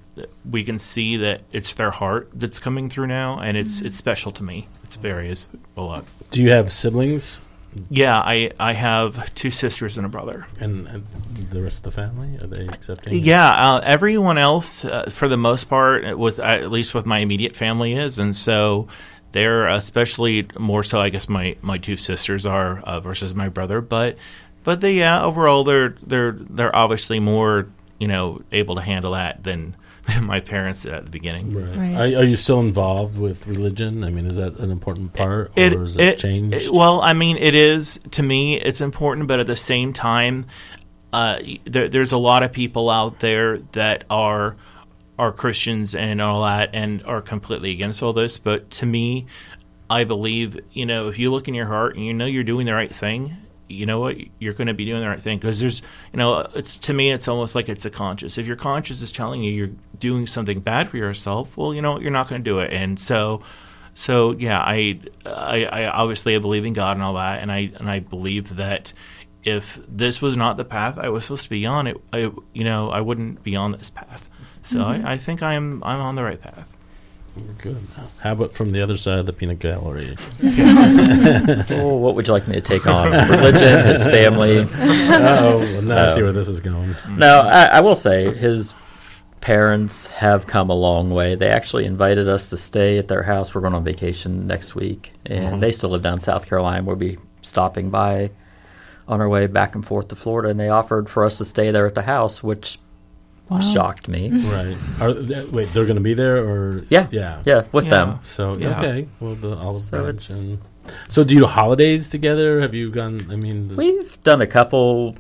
we can see that it's their heart that's coming through now, and it's mm-hmm. it's special to me. It's very is a lot. Do you have siblings? Yeah, I I have two sisters and a brother. And, the rest of the family are they accepting? Yeah, uh, everyone else, uh, for the most part, with at least with my immediate family, is, and so they're especially more so. I guess my my two sisters are uh, versus my brother, but but they yeah overall they're they're they're obviously more you know able to handle that than. Than My parents did at the beginning. Right. Are, are you still involved with religion? I mean, is that an important part, or it, is it, it- changed? it- well, I mean, it is to me. It's important, but at the same time, uh, there, there's a lot of people out there that are are Christians and all that, and are completely against all this. But to me, I believe you know if you look in your heart and you know you're doing the right thing. You know what? You're going to be doing the right thing because there's, you know, it's to me, it's almost like it's a conscious. If your conscious is telling you you're doing something bad for yourself, well, you know, you're not going to do it. And so, so yeah, I, I, I obviously I believe in God and all that, and I and I believe that if this was not the path I was supposed to be on, it, I, you know, I wouldn't be on this path. So Mhm. I, I think I'm I'm on the right path. Good. How about from the other side of the peanut gallery? oh, what would you like me to take on? Religion, his family. Oh, now I see where this is going. No, I, I will say his parents have come a long way. They actually invited us to stay at their house. We're going on vacation next week, and Mhm. they still live down in South Carolina. We'll be stopping by on our way back and forth to Florida, and they offered for us to stay there at the house, which Wow. shocked me. Right. Are they, wait, they're going to be there, or Yeah. yeah, Yeah, with Yeah. them. So Yeah. okay, well, the olive So branch. And, so do you holidays together? Have you gone? I mean, does- We've done a couple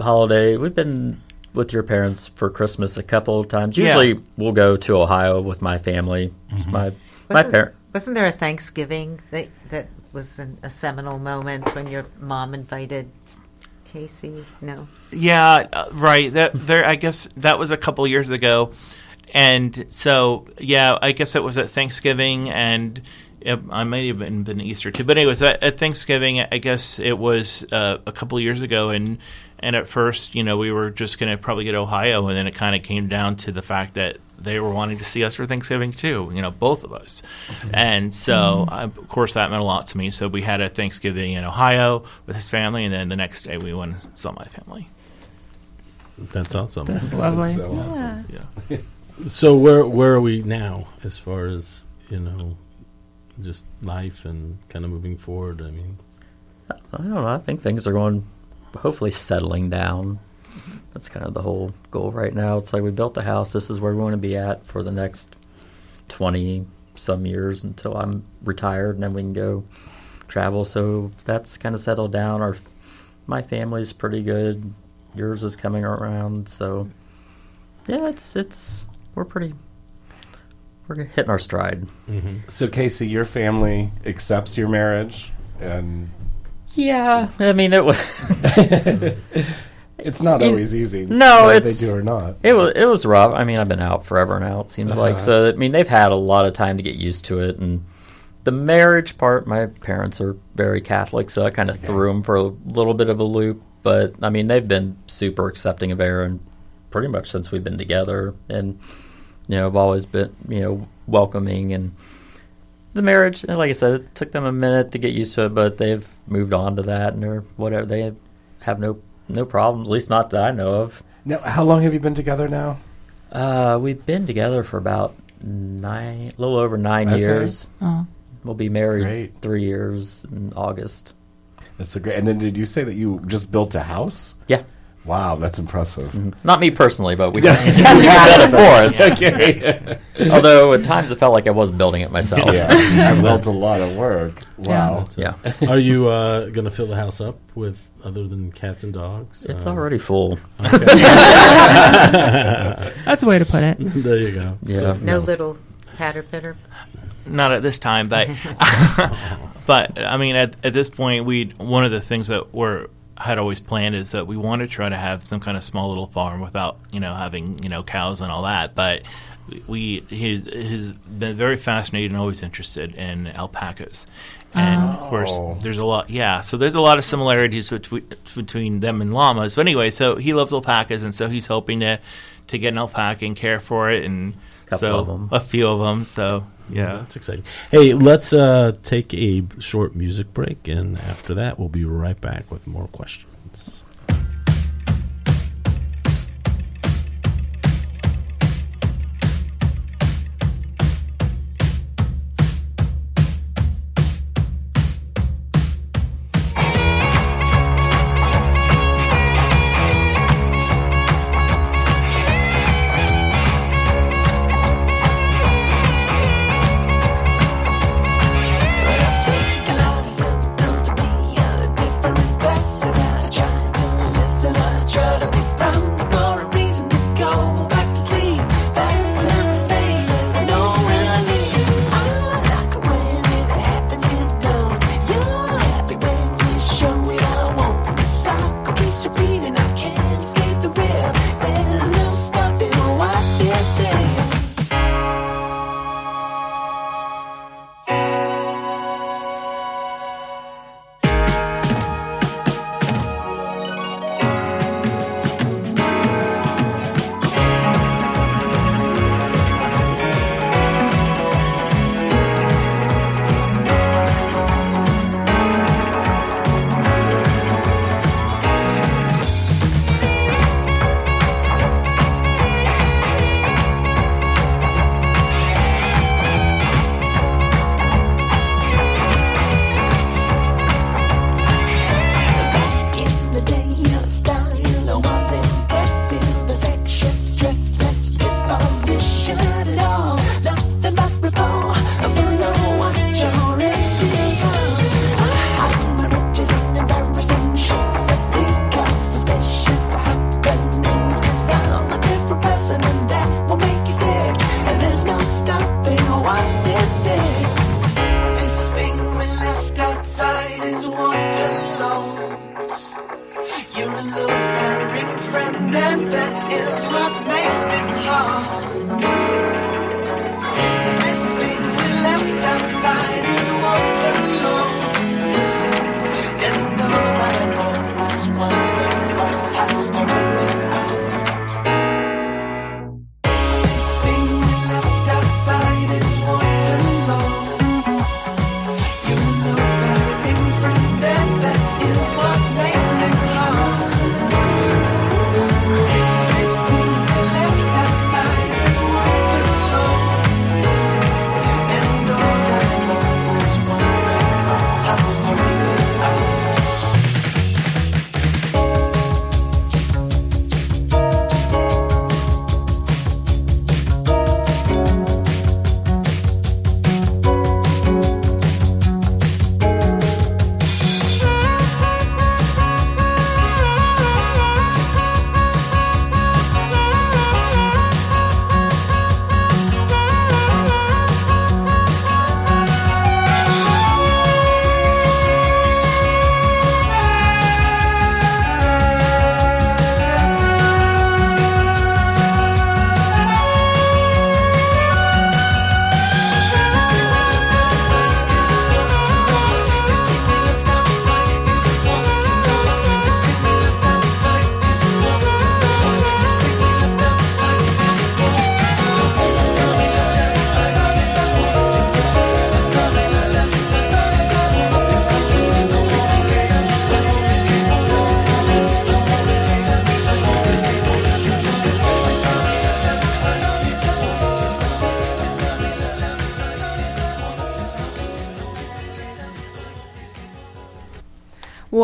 holiday. We've been with your parents for Christmas a couple of times. Yeah. Usually, we'll go to Ohio with my family. Mm-hmm. My my Wasn't, parent. wasn't there a Thanksgiving that that was an, a seminal moment when your mom invited Kasey? No. Yeah, uh, right. That there, I guess that was a couple years ago, and so yeah, I guess it was at Thanksgiving, and it, I might have been, been Easter too. But anyways, at, at Thanksgiving, I guess it was uh, a couple years ago, and and at first, you know, we were just going to probably get Ohio, and then it kind of came down to the fact that they were wanting to see us for Thanksgiving too. You know, both of us, and so Mhm. I, of course that meant a lot to me. So we had a Thanksgiving in Ohio with his family, and then the next day we went and saw my family. That's awesome. That's lovely. so Yeah. awesome. Yeah. So where where are we now as far as you know, just life and kind of moving forward? I mean, I don't know. I think things are going, hopefully, settling down. That's kind of the whole goal right now. It's like we built the house. This is where we want to be at for the next twenty some years until I'm retired, and then we can go travel. So that's kind of settled down. Our my family's pretty good. Yours is coming around. So yeah, it's it's we're pretty we're hitting our stride. Mm-hmm. So, Kasey, your family accepts your marriage, and Yeah, I mean it was. it's not always easy. No, it's they do or not. It was it was rough. I mean, I've been out forever now. It seems like Uh-huh. so. I mean, they've had a lot of time to get used to it, and the marriage part. My parents are very Catholic, so I kind of threw them for a little bit of a loop. But I mean, they've been super accepting of Aaron pretty much since we've been together, and you know, I've always been you know welcoming and the marriage. And like I said, it took them a minute to get used to it, but they've moved on to that, and they're whatever. They have no no problems, at least not that I know of. Now, how long have you been together now? Uh, we've been together for about nine, a little over nine Okay. years. Oh. We'll be married Great. three years in August. That's so great. And then, did you say that you just built a house? Yeah. Wow, that's impressive. Not me personally, but we, Yeah. we did it for us. Okay. Although at times it felt like I was building it myself. Yeah, I built a lot of work. Wow. Yeah. are you uh, going to fill the house up with other than cats and dogs? It's Um, already full. That's a way to put it. there you go. Yeah. No little patter pitter. Not at this time, but but I mean, at, at this point, we one of the things that we're had always planned is that we want to try to have some kind of small little farm without you know having you know cows and all that. But we, he has been very fascinated and always interested in alpacas. And of course, Oh. there's a lot. Yeah, so there's a lot of similarities between between them and llamas. But anyway, so he loves alpacas, and so he's hoping to to get an alpaca and care for it, and Couple so a few of them. So yeah, That's exciting. Hey, let's uh, take a short music break, and after that, we'll be right back with more questions.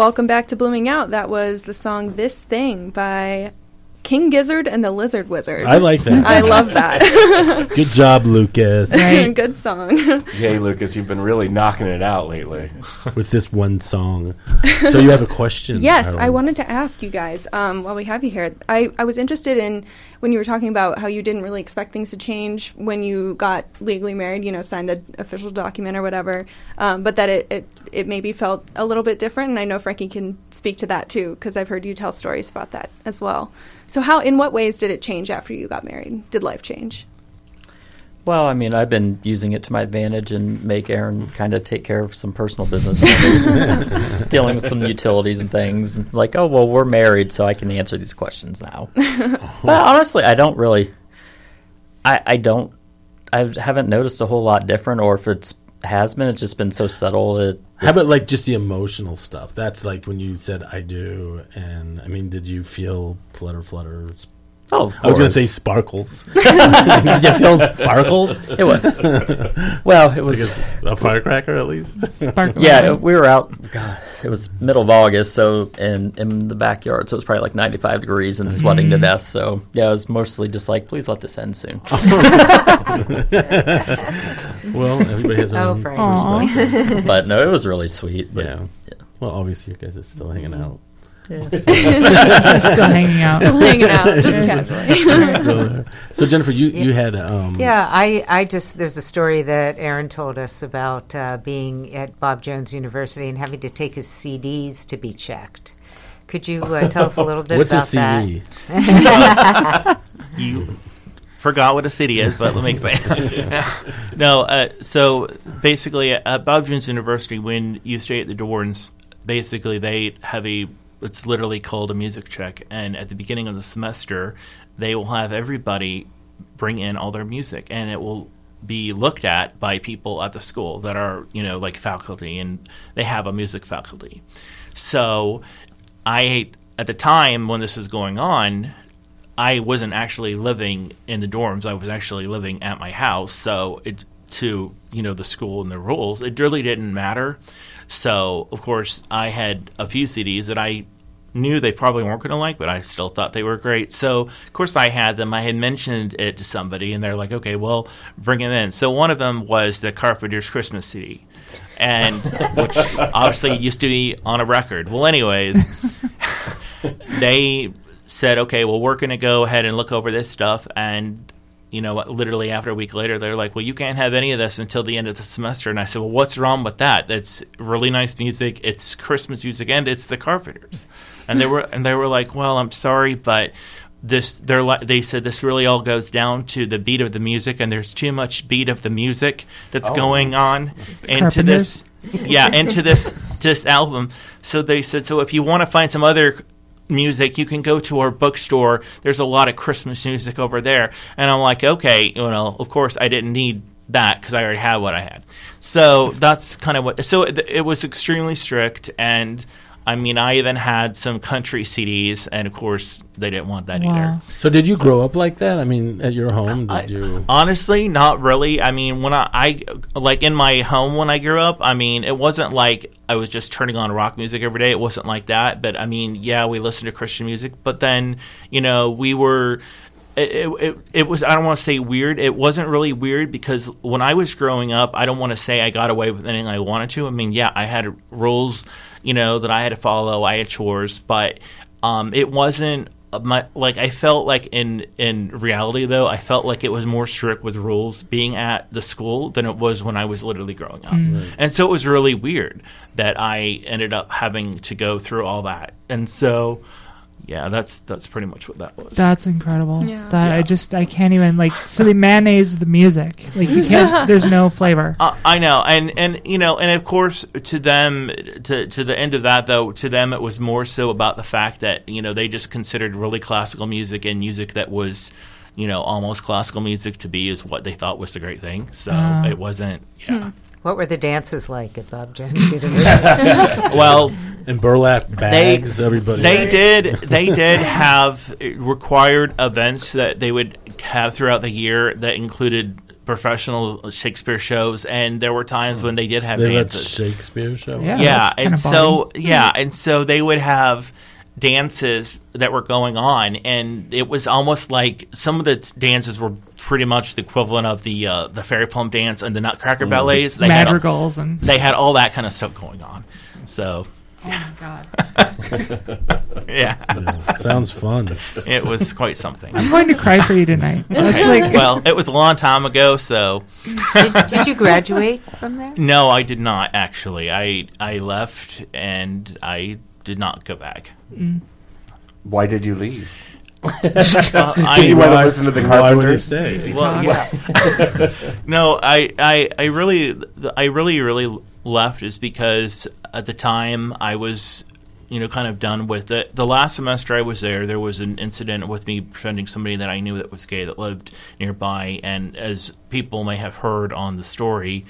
Welcome back to Blooming Out. That was the song This Thing by King Gizzard and the Lizard Wizard. I like that. I love that. Good job, Lucas. Good song. Yay, Lucas, you've been really knocking it out lately. With this one song. So you have a question? Yes, I wanted to ask you guys um, while we have you here. I, I was interested in when you were talking about how you didn't really expect things to change when you got legally married, you know, signed the official document or whatever, um, but that it, it, it maybe felt a little bit different. And I know Frankie can speak to that too, because I've heard you tell stories about that as well. So, how, in what ways did it change after you got married? Did life change? Well, I mean, I've been using it to my advantage and make Aaron kind of take care of some personal business dealing with some utilities and things. And like, oh, well, we're married, so I can answer these questions now. but honestly, I don't really. I I don't. I haven't noticed a whole lot different, or if it's has been, it's just been so subtle. That How about like just the emotional stuff? That's like when you said "I do," and I mean, did you feel flutter, flutter? Oh, of I was going to say sparkles. did you feel sparkles? It was- well, it was- a, a firecracker at least. Yeah, we were out. God, it was middle of August, so in in the backyard, so it was probably like ninety five degrees and sweating to Mhm. death. So yeah, it was mostly just like, please let this end soon. well, everybody has their Oh, own Frank. perspective. But no, it was really sweet. But yeah. Well, obviously, you guys are still hanging out. Yeah. Still hanging out. Still hanging out, just casually. Still so Jennifer, you you had um, yeah, I, I just there's a story that Aaron told us about uh, being at Bob Jones University and having to take his CDs to be checked. Could you uh, tell us a little bit What's a about CD? that? you forgot what a city is, but let me explain. no, uh, so basically at Bob Jones University, when you stay at the dorms, basically they have a it's literally called a music check, and at the beginning of the semester, they will have everybody bring in all their music, and it will be looked at by people at the school that are you know like faculty, and they have a music faculty. So, I at the time when this was going on, I wasn't actually living in the dorms. I was actually living at my house. So it to you know the school and the rules, it really didn't matter. So of course I had a few CDs that I knew they probably weren't going to like, but I still thought they were great. So of course I had them. I had mentioned it to somebody, and they're like, "Okay, well, bring them in." So one of them was the Carpenters Christmas CD, and which obviously used to be on a record. Well, anyways, they said, okay, well, we're going to go ahead and look over this stuff. And, you know, literally after a week later, they're like, well, you can't have any of this until the end of the semester. And I said, well, what's wrong with that? It's really nice music. It's Christmas music and it's the Carpenters. And they were, and they were like, well, I'm sorry, but this, they're like, they said this really all goes down to the beat of the music and there's too much beat of the music that's Oh. going on into Carpenters? this yeah, into this this album. So they said, so if you want to find some other music, you can go to our bookstore. There's a lot of Christmas music over there. And I'm like, okay, you know, of course I didn't need that because I already had what I had. So that's kind of what. So it, it was extremely strict, and I mean, I even had some country CDs, and of course they didn't want that either. So did you grow up like that? I mean, at your home, did you? Honestly, not really. I mean, when I, I like in my home when I grew up, I mean, it wasn't like I was just turning on rock music every day. It wasn't like that. But I mean, yeah, we listened to Christian music, but then you know we were. It, it, it, it was I don't want to say weird. It wasn't really weird because when I was growing up, I don't want to say I got away with anything I wanted to. I mean, yeah, I had rules, you know, that I had to follow. I had chores, but um, it wasn't my like I felt like in in reality though I felt like it was more strict with rules being at the school than it was when I was literally growing up, Mm. Right. and so it was really weird that I ended up having to go through all that, and so yeah, that's that's pretty much what that was. That's incredible. Yeah. That I just I can't even like so they mayonnaise the music. Like you can't there's no flavor. Uh, I know, and and you know, and of course, to them, to to the end of that though, to them it was more so about the fact that you know they just considered really classical music and music that was, you know, almost classical music to be is what they thought was the great thing. So Ah. it wasn't. Yeah. What were the dances like at Bob Jones University? well, in burlap bags, they, everybody. They did. They did have required events that they would have throughout the year that included professional Shakespeare shows, and there were times when they did have They dances. Shakespeare show. Yeah, yeah, and so yeah, and so they would have dances that were going on, and it was almost like some of the dances were pretty much the equivalent of the uh, the fairy plum dance and the Nutcracker Mm. ballets. They had all- Madrigals and- they had all that kind of stuff going on. So. Oh my god. yeah. Yeah, sounds fun. It was quite something. I'm going to cry for you tonight. That's Okay. like well, it was a long time ago, so. Did- did you graduate from there? No, I did not actually. I I left and I did not go back. Why did you leave? Well, I- you want to listen to the Why Carpenters? Well, yeah. no, I, I, I really, I really, really left is because at the time I was, you know, kind of done with it. The last semester I was there, there was an incident with me befriending somebody that I knew that was gay that lived nearby, and as people may have heard on the story.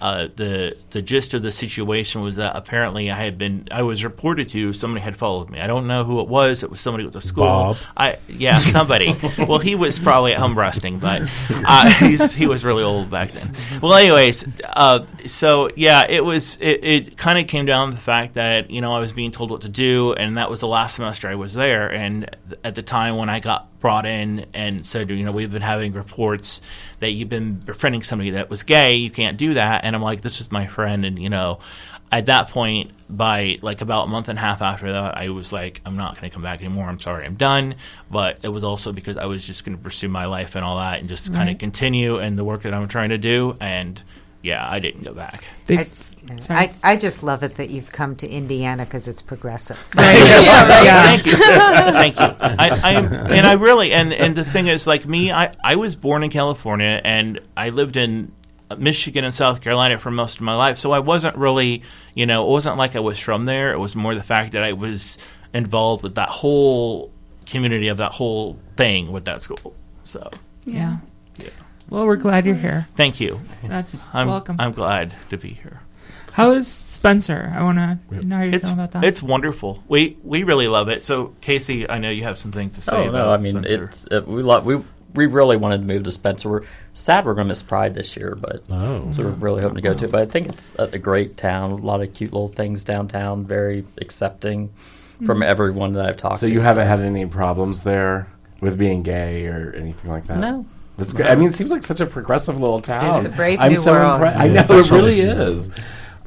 Uh, the the gist of the situation was that apparently I had been I was reported to somebody had followed me. I don't know who it was. It was somebody with the school. Bob. I yeah somebody. well, he was probably at home resting, but uh, he's, he was really old back then. Well, anyways, uh, so yeah, it was it, it kind of came down to the fact that you know I was being told what to do, and that was the last semester I was there. And at the time when I got brought in and said, you know, we've been having reports that you've been befriending somebody that was gay, you can't do that. And I'm like, this is my friend, and you know. At that point, by like about a month and a half after that, I was like, I'm not going to come back anymore. I'm sorry, I'm done. But it was also because I was just going to pursue my life and all that and just kind of continue and the work that I'm trying to do. And yeah, I didn't go back. I, I, I just love it that you've come to Indiana because it's progressive. Thank you. Thank you. I, I am, and I really, and, and the thing is, like me, I, I was born in California and I lived in Michigan and South Carolina for most of my life. So I wasn't really, you know, it wasn't like I was from there. It was more the fact that I was involved with that whole community of that whole thing with that school. So Yeah. yeah. Well, we're glad you're here. thank you. That's I'm, welcome. I'm glad to be here. How is Spencer? I want to know how you're It's, feeling about that. it's wonderful. We we really love it. So Kasey, I know you have something to say Oh about no, I mean Spencer. it's it, we lo- we we really wanted to move to Spencer. We're sad we're going to miss Pride this year, but Oh. so we're really hoping to go to. it. But I think it's a, a great town. A lot of cute little things downtown. Very accepting from Mhm. everyone that I've talked So to. So you haven't had any problems there with being gay or anything like that? No. It's good. I mean, it seems like such a progressive little town. It's a brave I'm new so world. impre- I know it really is.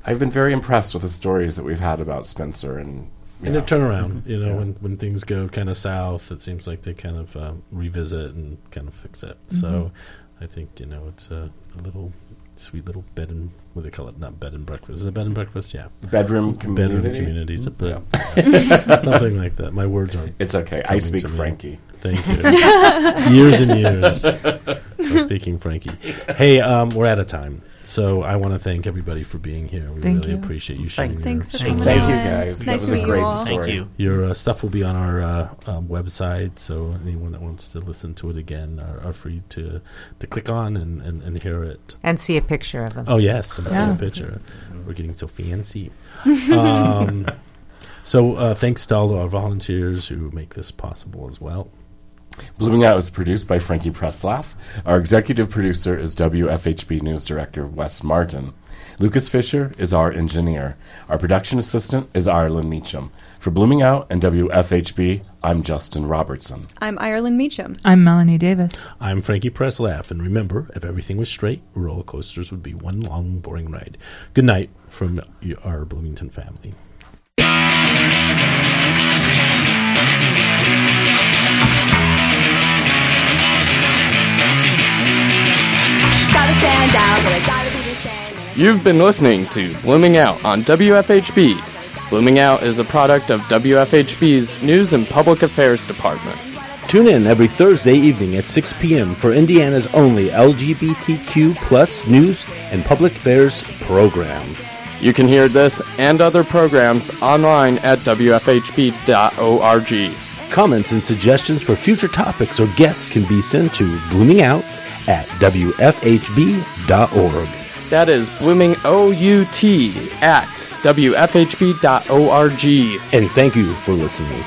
I've been very impressed with the stories that we've had about Spencer and. And they turn around, you know, when, when things go kind of south, it seems like they kind of uh, revisit and kind of fix it. So I think, you know, it's a, a little sweet little bed and, what do they call it? Not bed and breakfast. Is it bed and breakfast? Yeah. Bedroom community. Bedroom community? communities. Yeah. Yeah. Something like that. My words aren't. It's okay. I speak. Frankie. Thank you. years and years for speaking Frankie. Hey, um, we're out of time. So I want to thank everybody for being here. We Thank really you. appreciate you sharing Thanks your for Thank you, on. guys. That Nice was a great all. story. Thank you. Your uh, stuff will be on our uh, um, website, so anyone that wants to listen to it again are, are free to to click on and, and, and hear it. and see a picture of them. Oh yes, and see a picture. We're getting so fancy. um, so uh, thanks to all of our volunteers who make this possible as well. Blooming Out is produced by Frankie Preslaff. Our executive producer is WFHB News Director Wes Martin. Lucas Fisher is our engineer. Our production assistant is Ireland Meacham. For Blooming Out and WFHB, I'm Justin Robertson. I'm Ireland Meacham. I'm Melanie Davis. I'm Frankie Preslaff, and remember, if everything was straight, roller coasters would be one long, boring ride. Good night from our Bloomington family. Stand out, but I gotta be the same. You've been listening to Blooming Out on WFHB. Blooming Out is a product of WFHB's News and Public Affairs Department. Tune in every Thursday evening at 6 p.m. for Indiana's only LGBTQ plus news and public affairs program. You can hear this and other programs online at WFHB.org. Comments and suggestions for future topics or guests can be sent to bloomingout at WFHB.org. That is Blooming OUT at WFHB.org. And thank you for listening.